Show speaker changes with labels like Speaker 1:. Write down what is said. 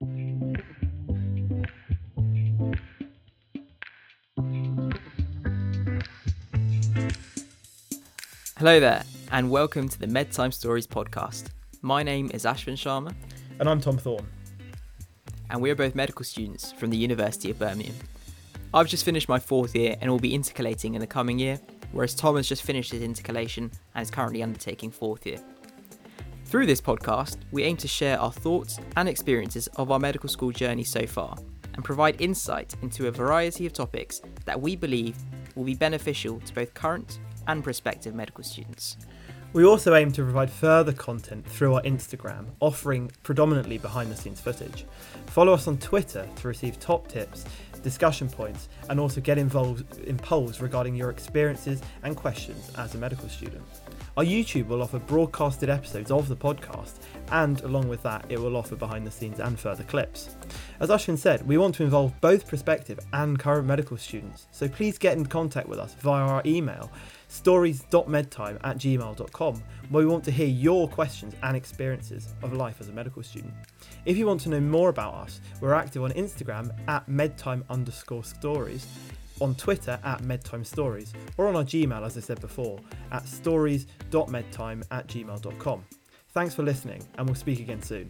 Speaker 1: Hello there, and welcome to the MedTime Stories podcast. My name is Ashwin Sharma,
Speaker 2: And I'm Tom Thorne.
Speaker 1: and we are both medical students from the University of Birmingham. I've just finished my fourth year and will be intercalating in the coming year, whereas Tom has just finished his intercalation and is currently undertaking fourth year. Through this podcast, we aim to share our thoughts and experiences of our medical school journey so far and provide insight into a variety of topics that we believe will be beneficial to both current and prospective medical students.
Speaker 2: We also aim to provide further content through our Instagram, offering predominantly behind the scenes footage. Follow us on Twitter to receive top tips, discussion points, and also get involved in polls regarding your experiences and questions as a medical student. Our YouTube will offer broadcasted episodes of the podcast, and along with that, it will offer behind the scenes and further clips. As Ashwin said, we want to involve both prospective and current medical students, so please get in contact with us via our email stories.medtime at gmail.com, where we want to hear your questions and experiences of life as a medical student. If you want to know more about us, we're active on Instagram at medtime underscore stories, on Twitter at medtime stories, or on our Gmail, as I said before, at stories.medtime at gmail.com. Thanks for listening, and we'll speak again soon.